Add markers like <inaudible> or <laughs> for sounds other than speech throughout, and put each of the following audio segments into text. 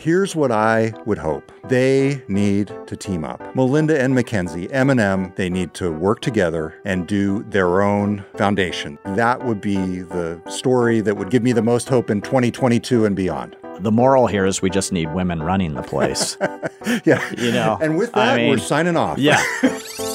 Here's what I would hope. They need to team up. Melinda and Mackenzie, M&M, they need to work together and do their own foundation. That would be the story that would give me the most hope in 2022 and beyond. The moral here is we just need women running the place. <laughs> yeah. You know. And with that, I mean, we're signing off. Yeah. <laughs>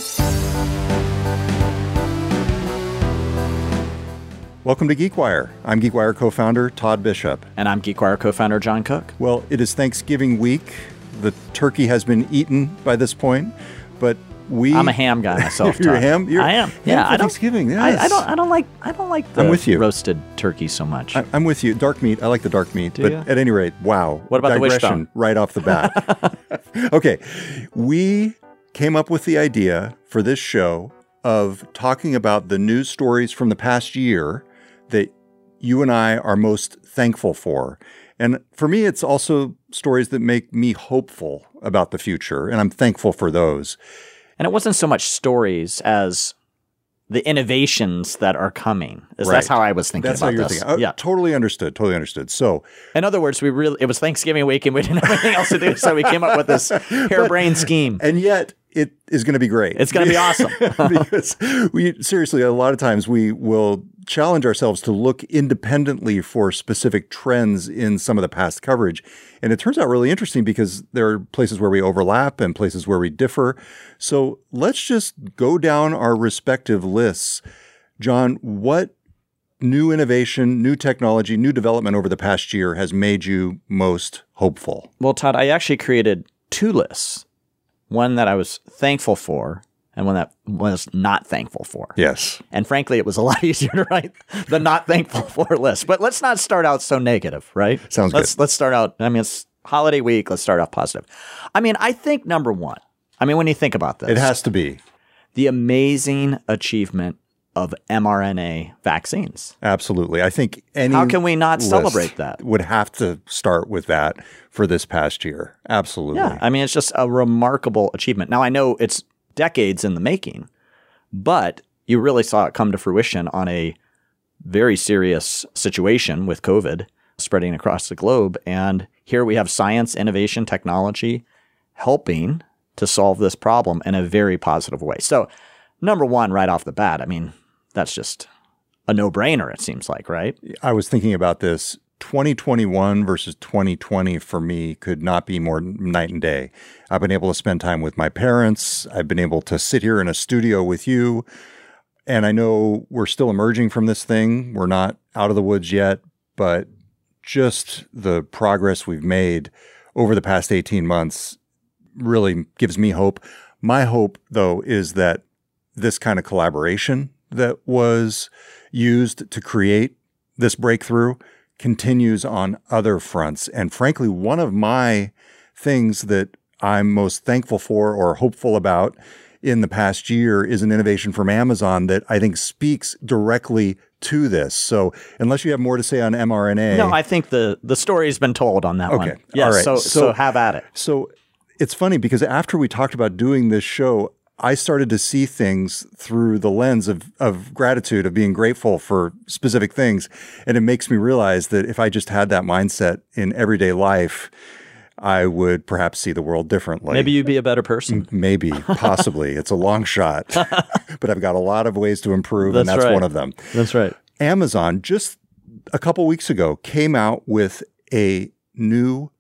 Welcome to GeekWire. I'm GeekWire co-founder Todd Bishop. and I'm GeekWire co-founder John Cook. Well, it is Thanksgiving week. The turkey has been eaten by this point, but we I'm a ham guy myself. <laughs> You're a Todd. ham? You're- I am. ham Yeah, for I don't. Thanksgiving, I, I don't. I don't like. I don't like the I'm with you. roasted turkey so much. I, I'm with you. Dark meat. I like the dark meat. but ya? at any rate, wow. What about the wishbone? right off the bat? <laughs> okay. We came up with the idea for this show of talking about the news stories from the past year that you and I are most thankful for. And for me, it's also stories that make me hopeful about the future. And I'm thankful for those. and it wasn't so much stories as the innovations that are coming. Is That's how I was thinking That's how about you're this. thinking. Oh, yeah. Totally understood. Totally understood. So, In other words, we really it was Thanksgiving week and we didn't have anything else to do, so we came up with this <laughs> harebrained scheme. and yet it is going to be great. It's going to be awesome. <laughs> because we seriously a lot of times we will challenge ourselves to look independently for specific trends in some of the past coverage and it turns out really interesting because there are places where we overlap and places where we differ so let's just go down our respective lists john what new innovation new technology new development over the past year has made you most hopeful Well, Todd, I actually created two lists. One that I was thankful for and one that was not thankful for. yes And frankly, it was a lot <laughs> easier to write the not thankful for list. But let's not start out so negative, right? Sounds let's, good. Let's start out. I mean, it's holiday week. Let's start off positive. I mean, I think number one, I mean, when you think about this, it has to be the amazing achievement of mRNA vaccines. Absolutely. I think any How can we not celebrate that? Would have to start with that for this past year. Absolutely. Yeah. I mean, it's just a remarkable achievement. Now, I know it's decades in the making, but you really saw it come to fruition on a very serious situation with COVID spreading across the globe. And here we have science, innovation, technology helping to solve this problem in a very positive way. So, number one, right off the bat, I mean, that's just a no brainer, it seems like, right? I was thinking about this 2021 versus 2020 for me could not be more night and day. I've been able to spend time with my parents. I've been able to sit here in a studio with you. And I know we're still emerging from this thing. We're not out of the woods yet, but just the progress we've made over the past 18 months really gives me hope. My hope, though, is that this kind of collaboration that was used to create this breakthrough continues on other fronts. And frankly, one of my things that I'm most thankful for or hopeful about in the past year is an innovation from Amazon that I think speaks directly to this. So, unless you have more to say on mRNA, No, I think the the story's been told on that Okay. one. Yeah, All right. so, so So- have at it. So it's funny because after we talked about doing this show, I started to see things through the lens of, of gratitude, of being grateful for specific things. And it makes me realize that if I just had that mindset in everyday life, I would perhaps see the world differently. Maybe you'd be a better person. Maybe, possibly. it's a long shot, <laughs> but I've got a lot of ways to improve, and That's that's right. one of them. That's right. Amazon just a couple weeks ago came out with a new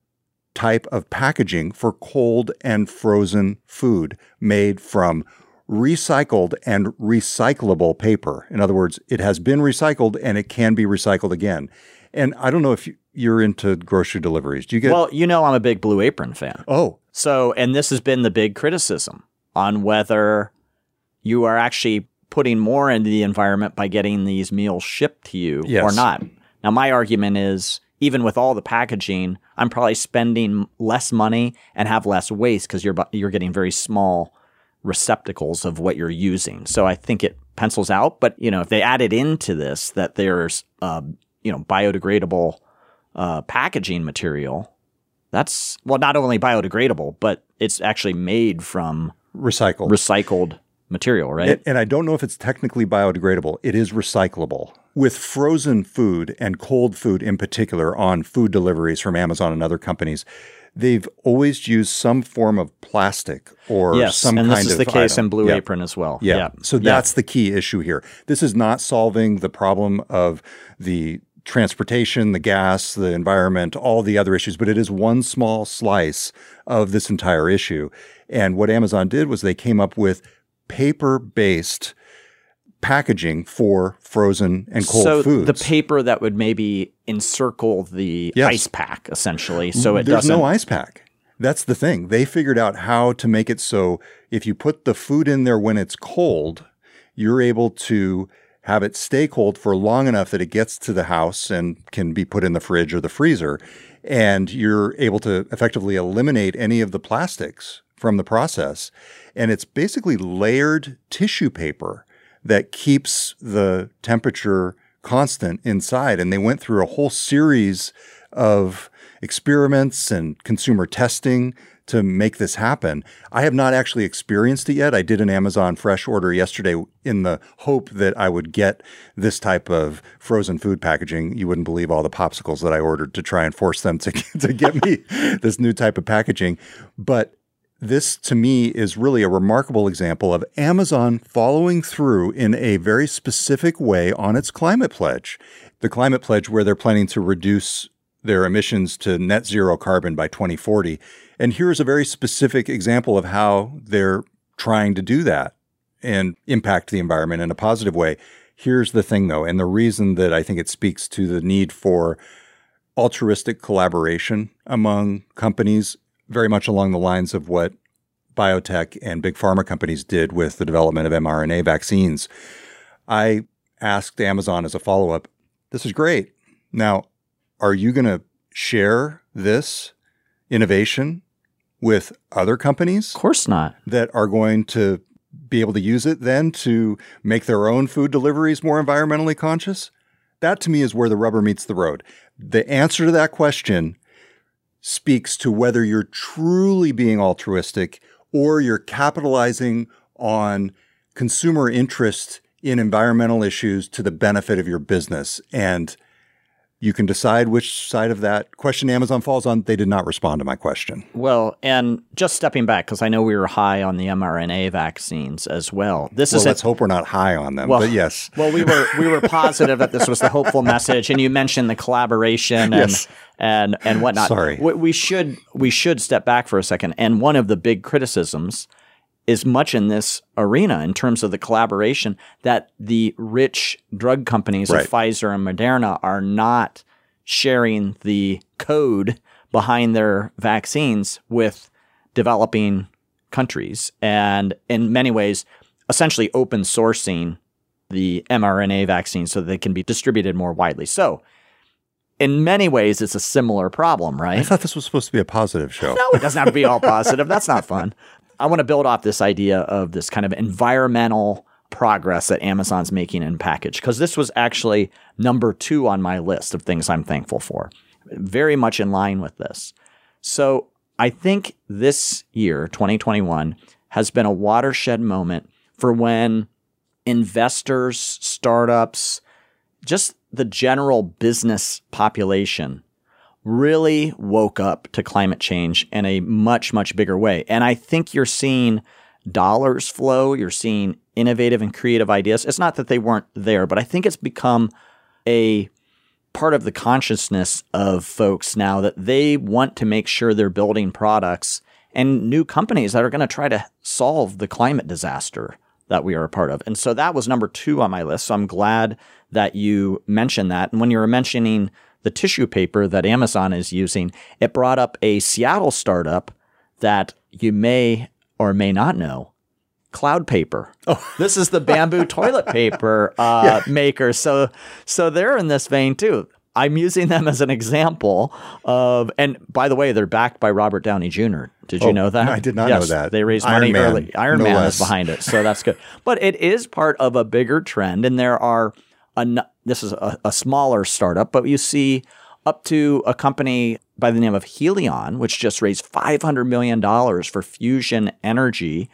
type of packaging for cold and frozen food made from recycled and recyclable paper. In other words, it has been recycled and it can be recycled again. And I don't know if you- you're into grocery deliveries. Do you get Well, you know, I'm a big Blue Apron fan. Oh, So, and this has been the big criticism on whether you are actually putting more into the environment by getting these meals shipped to you or not. Now, my argument is even with all the packaging, I'm probably spending less money and have less waste because you're you're getting very small receptacles of what you're using. So I think it pencils out. But you know, if they added into this that there's uh, you know biodegradable uh, packaging material, that's well not only biodegradable, but it's actually made from recycled. recycled material, right? And, and I don't know if it's technically biodegradable. It is recyclable. With frozen food and cold food in particular on food deliveries from Amazon and other companies, they've always used some form of plastic or yes, some and kind this is of the case item. in Blue Yeah. Apron as well. Yeah. yeah. So that's the key issue here. This is not solving the problem of the transportation, the gas, the environment, all the other issues, but it is one small slice of this entire issue. And what Amazon did was they came up with paper based packaging for frozen and cold so foods. the paper that would maybe encircle the Yes. ice pack essentially, so it There's doesn't. There's no ice pack. That's the thing. They figured out how to make it so if you put the food in there when it's cold, you're able to have it stay cold for long enough that it gets to the house and can be put in the fridge or the freezer. And you're able to effectively eliminate any of the plastics from the process. And it's basically layered tissue paper that keeps the temperature constant inside. And they went through a whole series of experiments and consumer testing to make this happen. I have not actually experienced it yet. I did an Amazon Fresh order yesterday in the hope that I would get this type of frozen food packaging. You wouldn't believe all the popsicles that I ordered to try and force them to, <laughs> to get me <laughs> this new type of packaging. But this to me is really a remarkable example of Amazon following through in a very specific way on its climate pledge. The climate pledge, where they're planning to reduce their emissions to net zero carbon by 2040. And here's a very specific example of how they're trying to do that and impact the environment in a positive way. Here's the thing though, and the reason that I think it speaks to the need for altruistic collaboration among companies, very much along the lines of what biotech and big pharma companies did with the development of mRNA vaccines. I asked Amazon as a follow up, this is great. Now, are you going to share this innovation with other companies Of course not. that are going to be able to use it then to make their own food deliveries more environmentally conscious? That to me is where the rubber meets the road. The answer to that question speaks to whether you're truly being altruistic or you're capitalizing on consumer interest in environmental issues to the benefit of your business. And you can decide which side of that question Amazon falls on. They did not respond to my question. Well, and just stepping back because I know we were high on the mRNA vaccines as well. This Well, is let's it. hope we're not high on them. Well, but yes. Well, we were we were positive that this was the hopeful message, and you mentioned the collaboration and Yes. and and whatnot. Sorry. we, we should we should step back for a second. And one of the big criticisms is much in this arena in terms of the collaboration that the rich drug companies Right. of Pfizer and Moderna are not sharing the code behind their vaccines with developing countries and in many ways essentially open sourcing the mRNA vaccine so that they can be distributed more widely. So in many ways it's a similar problem, right? I thought this was supposed to be a positive show. No, it doesn't have to be all <laughs> positive. That's not fun. I want to build off this idea of this kind of environmental progress that Amazon's making in package because this was actually number two on my list of things I'm thankful for. Very much in line with this. So I think this year, 2021, has been a watershed moment for when investors, startups, just the general business population really woke up to climate change in a much, much bigger way. And I think you're seeing dollars flow, you're seeing innovative and creative ideas. It's not that they weren't there, but I think it's become a part of the consciousness of folks now that they want to make sure they're building products and new companies that are going to try to solve the climate disaster that we are a part of. And so that was number two on my list. So I'm glad that you mentioned that. And when you were mentioning the tissue paper that Amazon is using, it brought up a Seattle startup that you may or may not know. Cloud Paper. Oh, <laughs> this is the bamboo toilet paper <laughs> uh, maker. So, so they're in this vein too. I'm using them as an example of, and by the way, they're backed by Robert Downey Jr. Did you Oh, know that? I did not Yes, know that. They raised Iron money Man, early. Iron no Man less. is behind it, so that's good. But it is part of a bigger trend, and there are a, this is a, a smaller startup, but you see up to a company by the name of Helion, which just raised five hundred million dollars for fusion energy,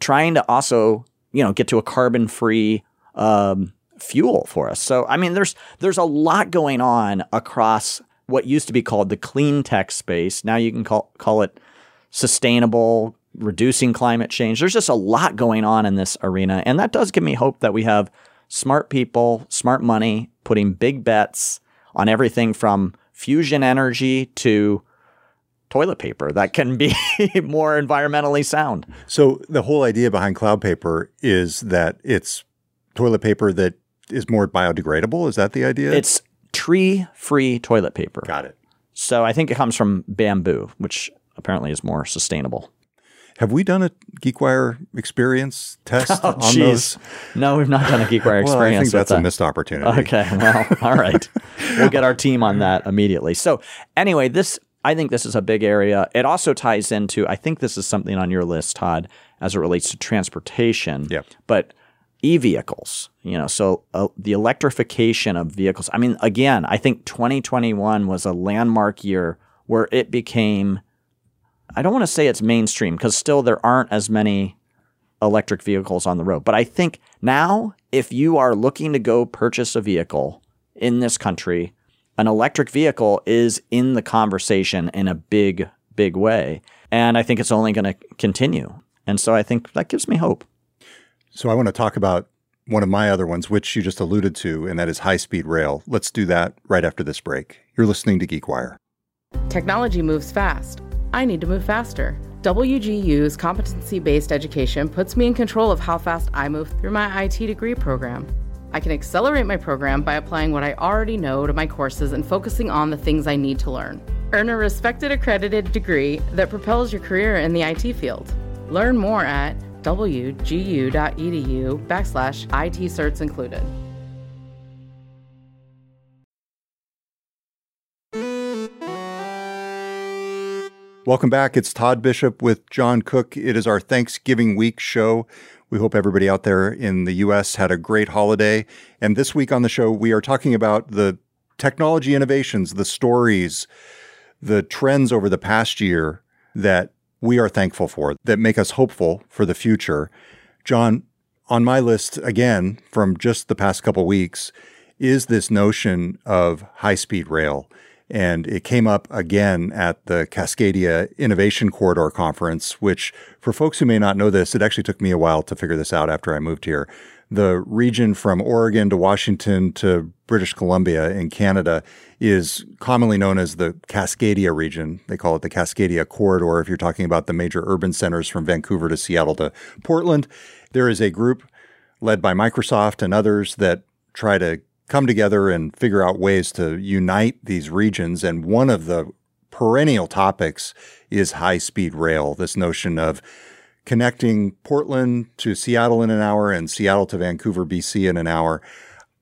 trying to also you know get to a carbon free um, fuel for us. So I mean there's there's a lot going on across what used to be called the clean tech space. Now you can call call it sustainable, reducing climate change. There's just a lot going on in this arena and that does give me hope that we have smart people, smart money putting big bets on everything from fusion energy to toilet paper that can be <laughs> more environmentally sound. So the whole idea behind cloud paper is that it's toilet paper that is more biodegradable. Is that the idea? It's tree-free toilet paper. got it. So I think it comes from bamboo, which apparently is more sustainable. Have we done a GeekWire experience test <laughs> Oh, on jeez. those? No, we've not done a GeekWire experience. <laughs> Well, I think that's a missed opportunity. Okay, well, <laughs> all right. We'll get our team on that immediately. So, anyway, this I think this is a big area. It also ties into I think this is something on your list, Todd, as it relates to transportation. Yep. But e-vehicles, you know, so uh, the electrification of vehicles. I mean, again, I think 2021 was a landmark year where it became I don't want to say it's mainstream because still there aren't as many electric vehicles on the road. But I think now, if you are looking to go purchase a vehicle in this country, an electric vehicle is in the conversation in a big, big way. And I think it's only going to continue. And so I think that gives me hope. So I want to talk about one of my other ones, which you just alluded to, and that is high speed rail. Let's do that right after this break. You're listening to GeekWire. Technology moves fast. I need to move faster. WGU's competency based education puts me in control of how fast I move through my IT degree program. I can accelerate my program by applying what I already know to my courses and focusing on the things I need to learn. Earn a respected accredited degree that propels your career in the IT field. Learn more at wgu.edu backslash IT certs included. Welcome back. It's Todd Bishop with John Cook. It is our Thanksgiving week show. We hope everybody out there in the U.S. had a great holiday. And this week on the show, we are talking about the technology innovations, the stories, the trends over the past year that we are thankful for, that make us hopeful for the future. John, on my list again from just the past couple weeks is this notion of high speed rail. And it came up again at the Cascadia Innovation Corridor Conference, which, for folks who may not know this, it actually took me a while to figure this out after I moved here. The region from Oregon to Washington to British Columbia in Canada is commonly known as the Cascadia region. They call it the Cascadia Corridor if you're talking about the major urban centers from Vancouver to Seattle to Portland. There is a group led by Microsoft and others that try to come together and figure out ways to unite these regions. And one of the perennial topics is high speed rail, this notion of connecting Portland to Seattle in an hour and Seattle to Vancouver, BC in an hour.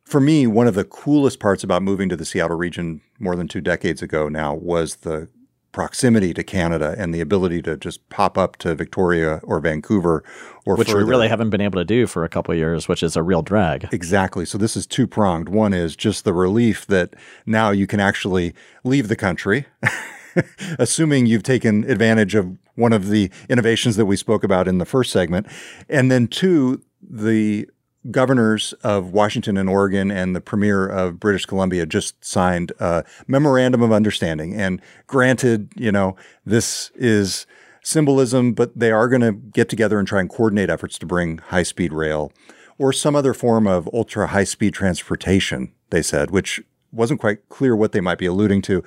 For me, one of the coolest parts about moving to the Seattle region more than two decades ago now was the proximity to Canada and the ability to just pop up to Victoria or Vancouver or Which further. we really haven't been able to do for a couple of years, which is a real drag. Exactly. So this is two pronged. One is just the relief that now you can actually leave the country, <laughs> assuming you've taken advantage of one of the innovations that we spoke about in the first segment. And then two, the governors of Washington and Oregon and the premier of British Columbia just signed a memorandum of understanding. And granted, you know, this is symbolism, but they are going to get together and try and coordinate efforts to bring high speed rail or some other form of ultra high speed transportation, they said, which wasn't quite clear what they might be alluding to.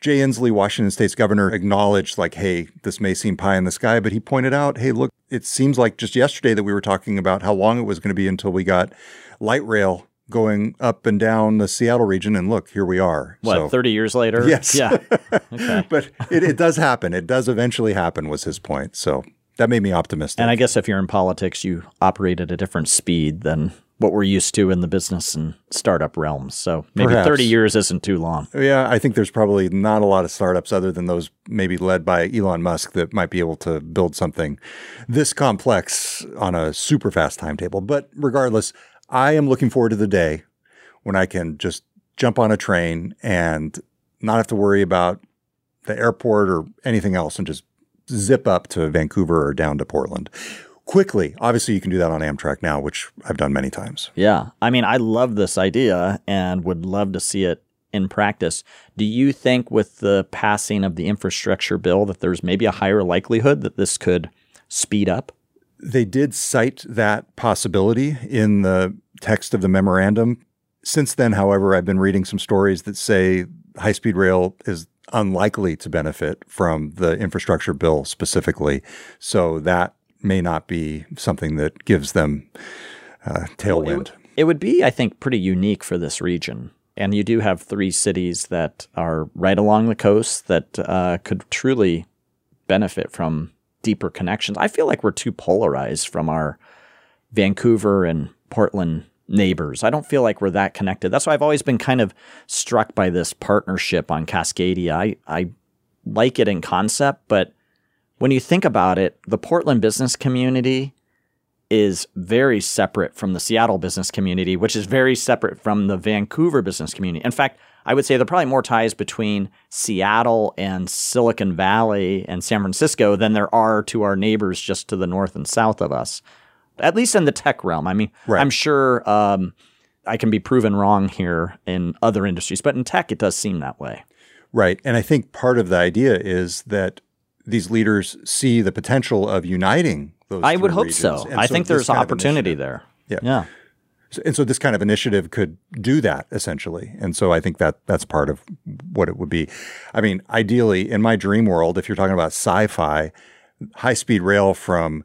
Jay Inslee, Washington State's governor, acknowledged, like, hey, this may seem pie in the sky, but he pointed out, hey, look, it seems like just yesterday that we were talking about how long it was going to be until we got light rail going up and down the Seattle region. And look, here we are. What, So- 30 years later? Yes. Yeah. <laughs> Okay. but it, it does happen. It does eventually happen, was his point. So that made me optimistic. And I guess if you're in politics, you operate at a different speed than what we're used to in the business and startup realms. So maybe Perhaps. 30 years isn't too long. Yeah, I think there's probably not a lot of startups other than those maybe led by Elon Musk that might be able to build something this complex on a super fast timetable. But regardless, I am looking forward to the day when I can just jump on a train and not have to worry about the airport or anything else and just zip up to Vancouver or down to Portland. Quickly. Obviously, you can do that on Amtrak now, which I've done many times. Yeah. I mean, I love this idea and would love to see it in practice. Do you think with the passing of the infrastructure bill that there's maybe a higher likelihood that this could speed up? They did cite that possibility in the text of the memorandum. Since then, however, I've been reading some stories that say high speed rail is unlikely to benefit from the infrastructure bill specifically. So that may not be something that gives them uh, tailwind. Well, it, it would be, I think, pretty unique for this region. And you do have three cities that are right along the coast that uh, could truly benefit from deeper connections. I feel like we're too polarized from our Vancouver and Portland neighbors. I don't feel like we're that connected. That's why I've always been kind of struck by this partnership on Cascadia. I, I like it in concept, but when you think about it, the Portland business community is very separate from the Seattle business community, which is very separate from the Vancouver business community. In fact, I would say there are probably more ties between Seattle and Silicon Valley and San Francisco than there are to our neighbors just to the north and south of us at least in the tech realm. I mean, right. I'm sure um, I can be proven wrong here in other industries, but in tech, it does seem that way. Right. And I think part of the idea is that these leaders see the potential of uniting those. I would hope regions. so. And I so think there's opportunity there. Yeah. Yeah. And so this kind of initiative could do that essentially. And so I think that that's part of what it would be. I mean, ideally, in my dream world, if you're talking about sci fi, high speed rail from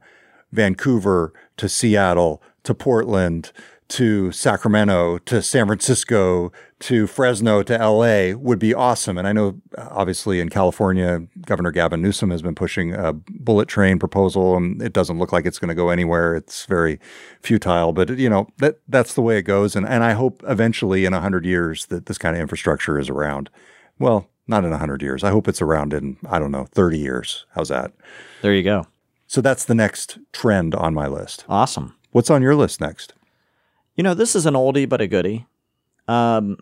Vancouver to Seattle to Portland to Sacramento to San Francisco to Fresno to LA would be awesome. And I know, uh, obviously, in California, Governor Gavin Newsom has been pushing a bullet train proposal, and it doesn't look like it's going to go anywhere. It's very futile, but you know that that's the way it goes. And and I hope eventually, in hundred years, that this kind of infrastructure is around. Well, not in hundred years. I hope it's around in I don't know thirty years. How's that? There you go. So that's the next trend on my list. Awesome. What's on your list next? You know, this is an oldie but a goodie. Um,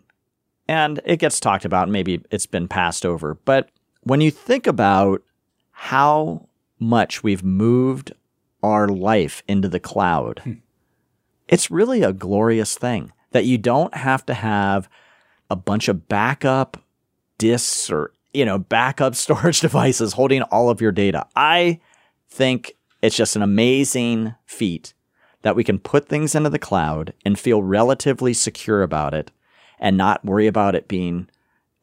and it gets talked about, maybe it's been passed over. But when you think about how much we've moved our life into the cloud, hmm. it's really a glorious thing that you don't have to have a bunch of backup disks or, you know, backup <laughs> storage devices holding all of your data. I think it's just an amazing feat that we can put things into the cloud and feel relatively secure about it and not worry about it being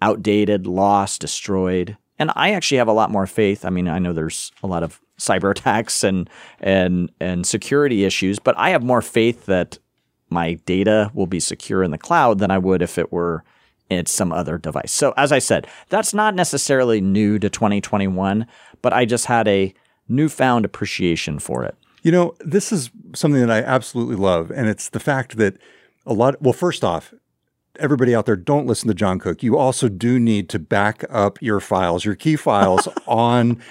outdated, lost, destroyed. And I actually have a lot more faith. I mean, I know there's a lot of <laughs> cyber attacks and and and security issues, but I have more faith that my data will be secure in the cloud than I would if it were in some other device. So as I said, that's not necessarily new to 2021, but I just had a newfound appreciation for it. You know, this is something that I absolutely love. And it's the fact that a lot, well, first off, everybody out there, don't listen to John Cook. You also do need to back up your files, your key files <laughs> on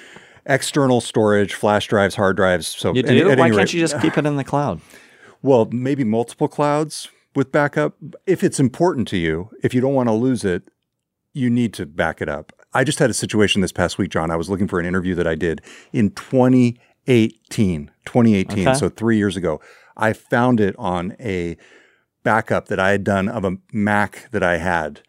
external storage, flash drives, hard drives. So you do? Why can't you just keep it in the cloud? Well, maybe multiple clouds with backup. If it's important to you, if you don't want to lose it, you need to back it up. I just had a situation this past week, John. I was looking for an interview that I did in 2018, 2018, okay. so three years ago. I found it on a backup that I had done of a Mac that I had.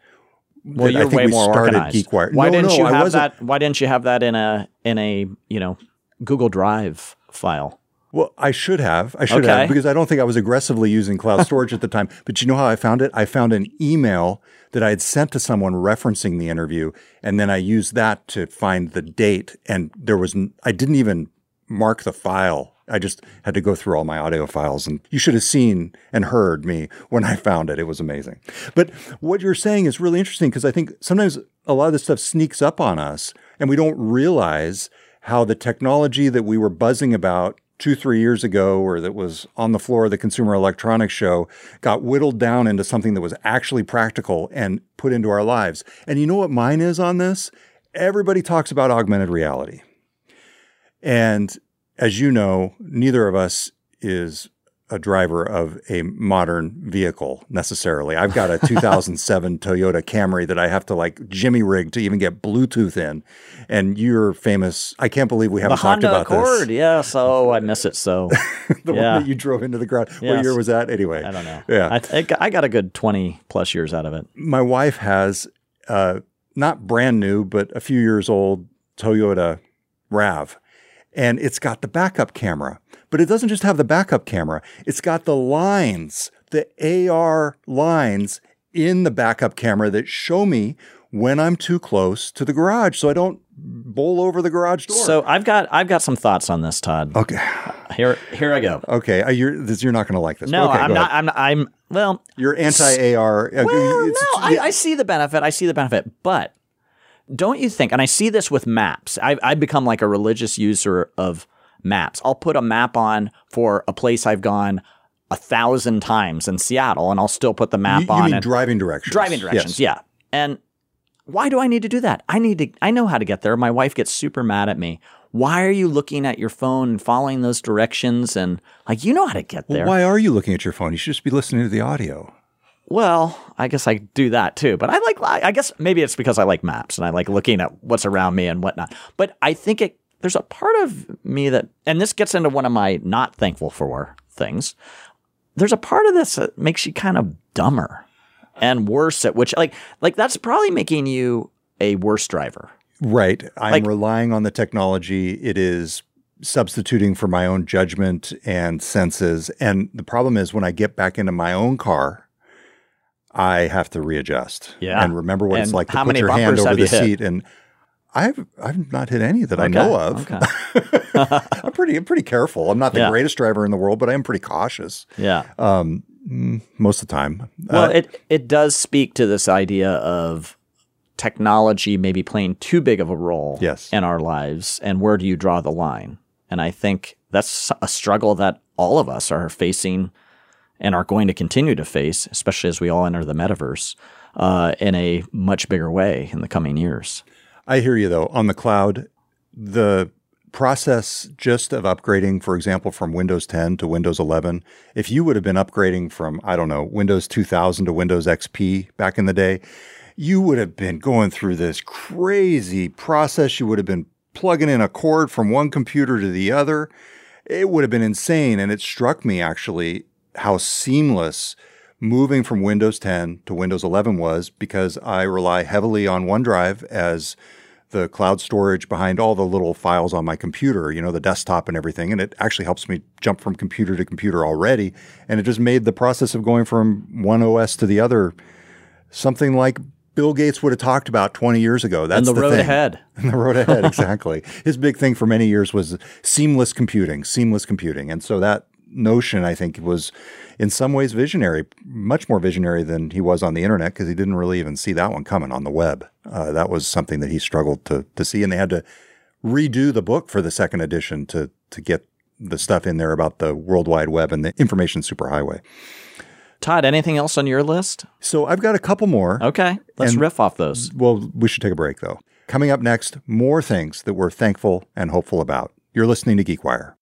Well, you're way more organized. GeekWire. Why no, didn't no, you have that? Why didn't you have that in a in a you know Google Drive file? Well, I should have. I should okay. have because I don't think I was aggressively using cloud storage at the time. But you know how I found it? I found an email that I had sent to someone referencing the interview, and then I used that to find the date. And there was I didn't even mark the file. I just had to go through all my audio files, and you should have seen and heard me when I found it. It was amazing. But what you're saying is really interesting because I think sometimes a lot of this stuff sneaks up on us, and we don't realize how the technology that we were buzzing about two, three years ago, or that was on the floor of the Consumer Electronics Show, got whittled down into something that was actually practical and put into our lives. And you know what mine is on this? Everybody talks about augmented reality. And as you know, neither of us is a driver of a modern vehicle necessarily. I've got a <laughs> 2007 Toyota Camry that I have to like jimmy rig to even get Bluetooth in. And you're famous. I can't believe we haven't the talked Honda about Accord, this. yes. <laughs> Oh, I miss it so. <laughs> the yeah. one that you drove into the garage. What year was that? Anyway, I don't know. Yeah. I, th- I got a good 20 plus years out of it. my wife has uh, not brand new, but a few years old Toyota RAV, and it's got the backup camera. But it doesn't just have the backup camera; it's got the lines, the AR lines in the backup camera that show me when I'm too close to the garage, so I don't bowl over the garage door. So I've got I've got some thoughts on this, Todd. okay, Here here I go. okay, uh, you're this, you're not going to like this. No, okay, I'm not. I'm. not- I'm. Well, You're anti-AR. uh, well, no. I, I see the benefit. I see the benefit, but don't you think? And I see this with maps. I've, I've become like a religious user of maps. I'll put a map on for a place I've gone a thousand times in Seattle, and I'll still put the map you, you on. mean driving directions? driving directions. Yes. Yeah. And why do I need to do that? I need to, I know how to get there. My wife gets super mad at me. Why are you looking at your phone and following those directions? And like, you know how to get there. Why are you looking at your phone? You should just be listening to the audio. Well, I guess I do that too. But I like, I guess maybe it's because I like maps and I like looking at what's around me and whatnot. But I think it, there's a part of me that, and this gets into one of my not thankful for things. There's a part of this that makes you kind of dumber and worse at which, like, like that's probably making you a worse driver. Right. I'm Like- relying on the technology. It is substituting for my own judgment and senses. And the problem is when I get back into my own car, I have to readjust. Yeah. And remember what it's like to put your hand over the seat. And I've I've not hit any that I know of. Okay. <laughs> I'm pretty I'm pretty careful. I'm not the Yeah. greatest driver in the world, but I am pretty cautious Yeah. um, mm, most of the time. Well, Uh, it it does speak to this idea of technology maybe playing too big of a role Yes. in our lives, and where do you draw the line? And I think that's a struggle that all of us are facing and are going to continue to face, especially as we all enter the metaverse uh, in a much bigger way in the coming years. I hear you though. On the cloud, the process just of upgrading, for example, from Windows 10 to Windows 11, if you would have been upgrading from, I don't know, Windows 2000 to Windows XP back in the day, you would have been going through this crazy process. You would have been plugging in a cord from one computer to the other. It would have been insane. And it struck me actually how seamless moving from Windows 10 to Windows 11 was because I rely heavily on OneDrive as the cloud storage behind all the little files on my computer, you know, the desktop and everything. And it actually helps me jump from computer to computer already. And it just made the process of going from one OS to the other something like Bill Gates would have talked about 20 years ago. That's and the, road thing. ahead. <laughs> And the road ahead, <laughs> exactly. His big thing for many years was seamless computing, seamless computing. And so that notion, I think, was in some ways visionary, much more visionary than he was on the internet because he didn't really even see that one coming on the web. Uh, that was something that he struggled to, to see. And they had to redo the book for the second edition to, to get the stuff in there about the World Wide Web and the information superhighway. Todd, anything else on your list? So I've got a couple more. Okay, let's And- riff off those. Well, we should take a break though. Coming up next, more things that we're thankful and hopeful about. You're listening to GeekWire.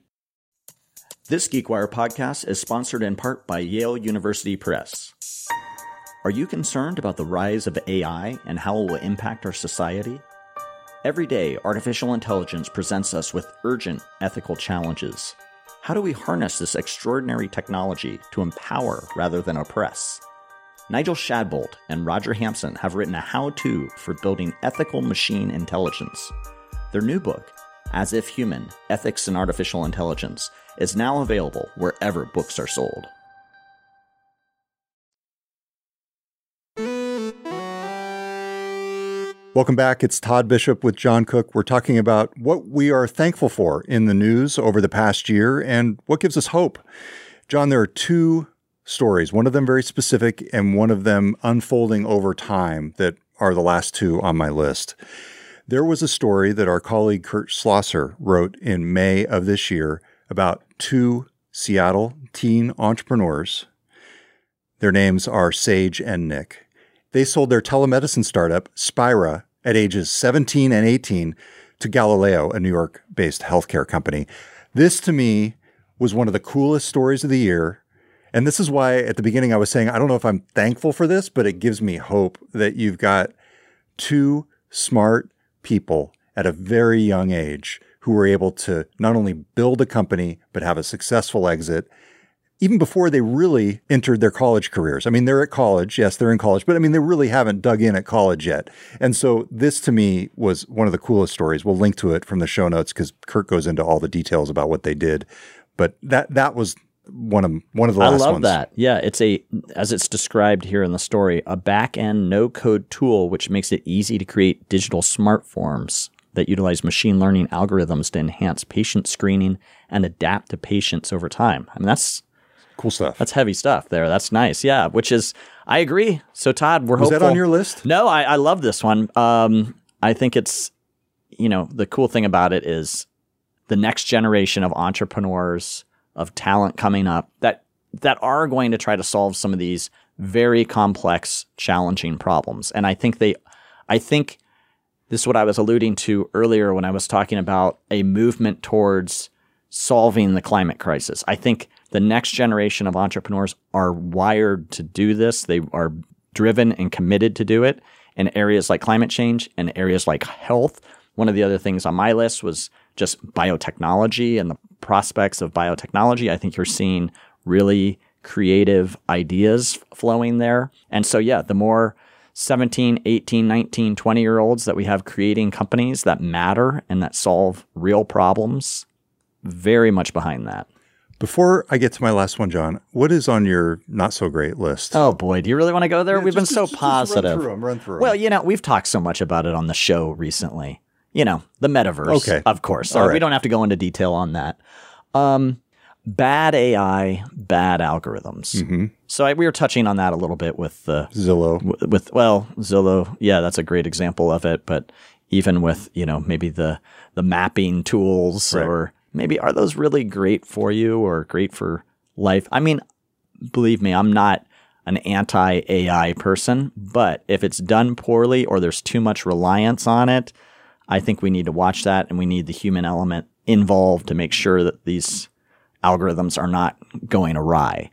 This GeekWire podcast is sponsored in part by Yale University Press. Are you concerned about the rise of AI and how it will impact our society? Every day, artificial intelligence presents us with urgent ethical challenges. How do we harness this extraordinary technology to empower rather than oppress? Nigel Shadbolt and Roger Hampson have written a how to for building ethical machine intelligence. Their new book, As If Human Ethics in Artificial Intelligence, is now available wherever books are sold. Welcome back. It's Todd Bishop with John Cook. We're talking about what we are thankful for in the news over the past year and what gives us hope. John, there are two stories, one of them very specific and one of them unfolding over time that are the last two on my list. There was a story that our colleague Kurt Schlosser wrote in May of this year about two Seattle teen entrepreneurs. Their names are Sage and Nick. They sold their telemedicine startup, Spira, at ages 17 and 18 to Galileo, a New York based healthcare company. This to me was one of the coolest stories of the year. And this is why at the beginning I was saying, I don't know if I'm thankful for this, but it gives me hope that you've got two smart people at a very young age who were able to not only build a company, but have a successful exit even before they really entered their college careers. I mean, they're at college. Yes, they're in college, but I mean, they really haven't dug in at college yet. And so this to me was one of the coolest stories. We'll link to it from the show notes because Kurt goes into all the details about what they did. But that, that was one of one of the I love ones. that. Yeah, it's a as it's described here in the story, a back-end no-code tool which makes it easy to create digital smart forms that utilize machine learning algorithms to enhance patient screening and adapt to patients over time. I mean, that's Cool stuff. that's heavy stuff there. That's nice. Yeah, which is I agree. So Todd, we're was hopeful. that on your list? No, I, I love this one. Um, I think it's, you know, the cool thing about it is the next generation of entrepreneurs, of talent coming up that that are going to try to solve some of these very complex, challenging problems. And I think they, I think this is what I was alluding to earlier when I was talking about a movement towards solving the climate crisis. I think the next generation of entrepreneurs are wired to do this. They are driven and committed to do it in areas like climate change and areas like health. One of the other things on my list was just biotechnology and the prospects of biotechnology. I think you're seeing really creative ideas flowing there. And so, yeah, the more 17, 18, 19, 20 year olds that we have creating companies that matter and that solve real problems, very much behind that. Before I get to my last one, John, what is on your not so great list? Oh boy, do you really want to go there? We've been so just- just run positive. through 'em, run through 'em. Well, you know, we've talked so much about it on the show recently. You know, the metaverse. Okay. Of course. All right. We don't have to go into detail on that. Um, bad AI, bad algorithms. Mm-hmm. So I, we were touching on that a little bit with the Zillow. w- with well Zillow, yeah, that's a great example of it. But even with you know maybe the the mapping tools Right. or maybe are those really great for you or great for life? I mean, believe me, I'm not an anti AI person, but if it's done poorly or there's too much reliance on it, I think we need to watch that and we need the human element involved to make sure that these algorithms are not going awry.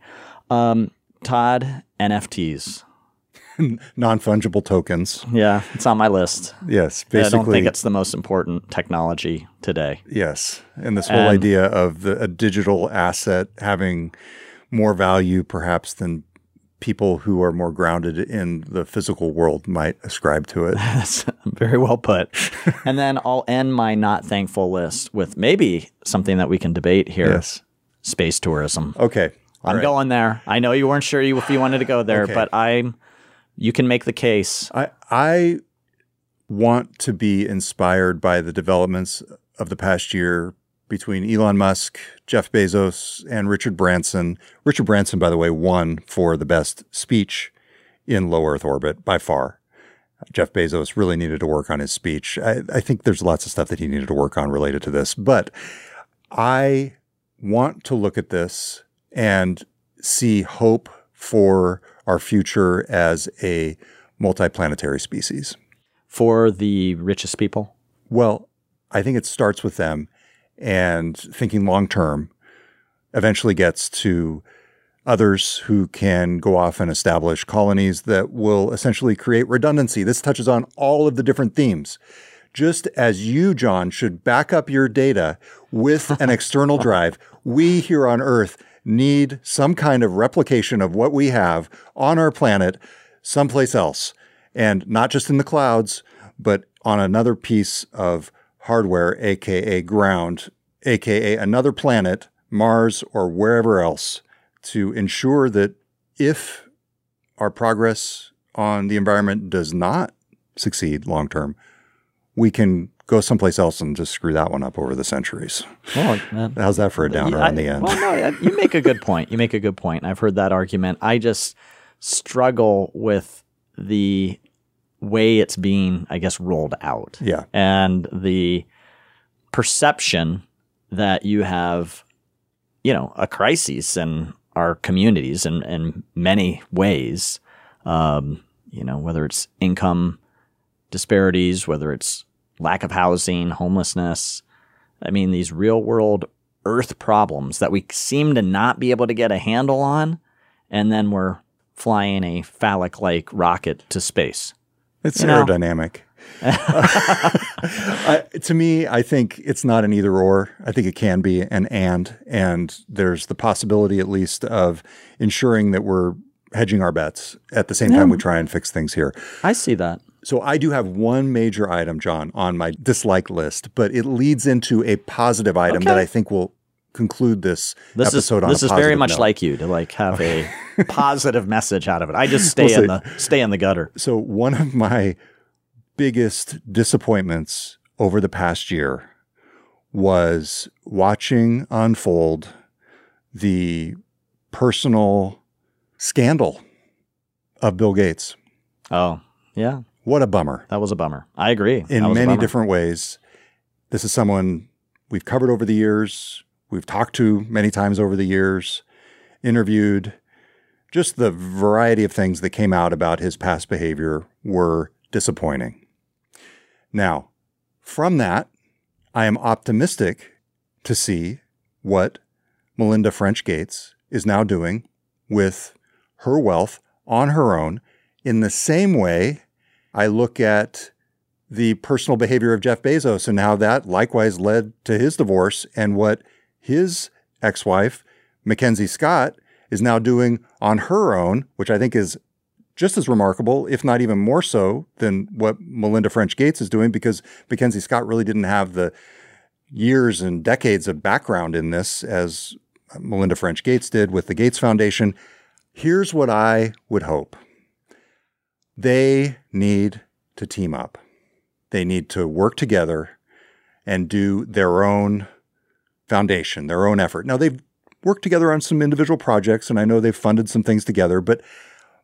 Um, Todd, NFTs. <laughs> Non fungible tokens. Yeah, it's on my list. Yes, basically. I don't think it's the most important technology today. Yes. And this whole And- idea of the, a digital asset having more value perhaps than people who are more grounded in the physical world might ascribe to it. <laughs> That's very well put. <laughs> and then I'll end my not thankful list with maybe something that we can debate here yes. Space tourism. Okay. All I'm right. going there. I know you weren't sure you, if you wanted to go there, Okay. but I'm. You can make the case. I I want to be inspired by the developments of the past year between Elon Musk, Jeff Bezos, and Richard Branson. Richard Branson, by the way, won for the best speech in low Earth orbit by far. Jeff Bezos really needed to work on his speech. I, I think there's lots of stuff that he needed to work on related to this, but I want to look at this and see hope for our future as a multiplanetary species. For the richest people, Well, I think it starts with them and thinking long term eventually gets to others who can go off and establish colonies that will essentially create redundancy. This touches on all of the different themes. Just as you, John, should back up your data with an <laughs> external drive, we here on Earth need some kind of replication of what we have on our planet someplace else. And not just in the clouds, but on another piece of hardware, aka ground, aka another planet, Mars, or wherever else, to ensure that if our progress on the environment does not succeed long term, we can go someplace else and just screw that one up over the centuries. well, uh, How's that for a downer I- on the end? Well, no, you make a good point. You make a good point. I've heard that argument. I just struggle with the way it's being, I guess, rolled out. yeah. and the perception that you have, you know, a crisis in our communities in, in many ways. Um, you know, whether it's income disparities, whether it's lack of housing, homelessness. I mean, these real world Earth problems that we seem to not be able to get a handle on, and then we're flying a phallic like rocket to space. It's You aerodynamic. <laughs> I, to me, I think it's not an either or. I think it can be an and, and there's the possibility at least of ensuring that we're hedging our bets at the same time we try and fix things here. I see that. So I do have one major item, John, on my dislike list, but it leads into a positive item that I think will conclude this, This is episode on this is very much note. like you to like have a <laughs> positive message out of it. I just stay We'll in the stay in the gutter. So, one of my biggest disappointments over the past year was watching unfold the personal scandal of Bill Gates. Oh, yeah. What a bummer. That was a bummer. I agree. In many different ways. This is someone we've covered over the years, we've talked to many times over the years, interviewed. Just the variety of things that came out about his past behavior were disappointing. Now, from that, I am optimistic to see what Melinda French Gates is now doing with her wealth on her own in the same way I look at the personal behavior of Jeff Bezos and how that likewise led to his divorce and what his ex wife, Mackenzie Scott, is now doing on her own, which I think is just as remarkable, if not even more so, than what Melinda French Gates is doing, because Mackenzie Scott really didn't have the years and decades of background in this as Melinda French Gates did with the Gates Foundation. Here's what I would hope they need to team up, they need to work together and do their own foundation, their own effort. Now, they've worked together on some individual projects, and I know they've funded some things together, but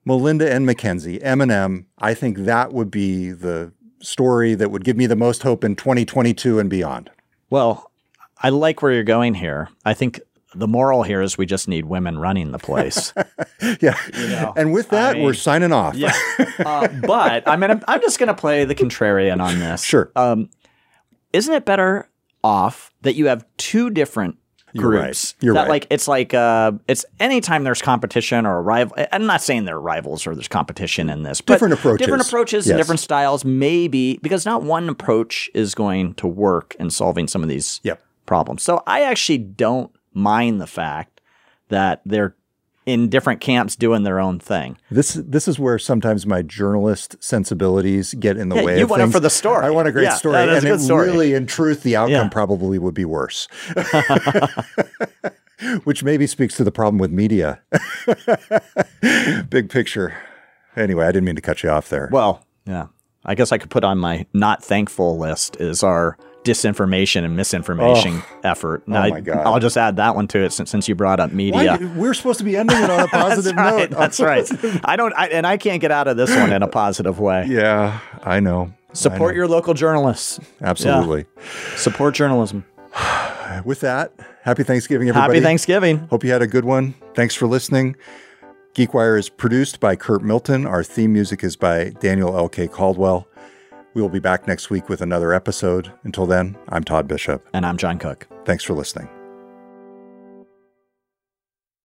Melinda and Mackenzie, M&M, I think that would be the story that would give me the most hope in 2022 and beyond. Well, I like where you're going here. I think the moral here is we just need women running the place. <laughs> Yeah. know, and with that, I mean- we're signing off. yeah. <laughs> Uh, but I mean, I'm, I'm just going to play the contrarian on this. Sure. Um, isn't it better off that you have two different You're right. groups? You're that right. like it's like uh, it's anytime there's competition or a rival. I'm not saying they're rivals or there's competition in this, but Different approaches. different approaches, and Yes. different styles, maybe because not one approach is going to work in solving some of these Yep. problems. So I actually don't mind the fact that they're in different camps doing their own thing. This this is where sometimes my journalist sensibilities get in the Yeah, way. you of want it for the story. I want a great Yeah, story, and it story. really, in truth, the outcome Yeah. probably would be worse. <laughs> <laughs> Which maybe speaks to the problem with media. <laughs> Big picture. Anyway, I didn't mean to cut you off there. Well, yeah. I guess I could put on my not thankful list is our disinformation and misinformation oh. effort. Now, Oh my God. I'll just add that one to it since, since you brought up Why- media. we're supposed to be ending it on a <laughs> positive That's right. note. That's <laughs> right. I don't, I, and I can't get out of this one in a positive way. Yeah, I know. Support your local journalists. Absolutely. Support journalism. <sighs> With that, happy Thanksgiving, everybody. Happy Thanksgiving. Hope you had a good one. Thanks for listening. GeekWire is produced by Curt Milton. Our theme music is by Daniel L.K. Caldwell. We will be back next week with another episode. Until then, I'm Todd Bishop. And I'm John Cook. Thanks for listening.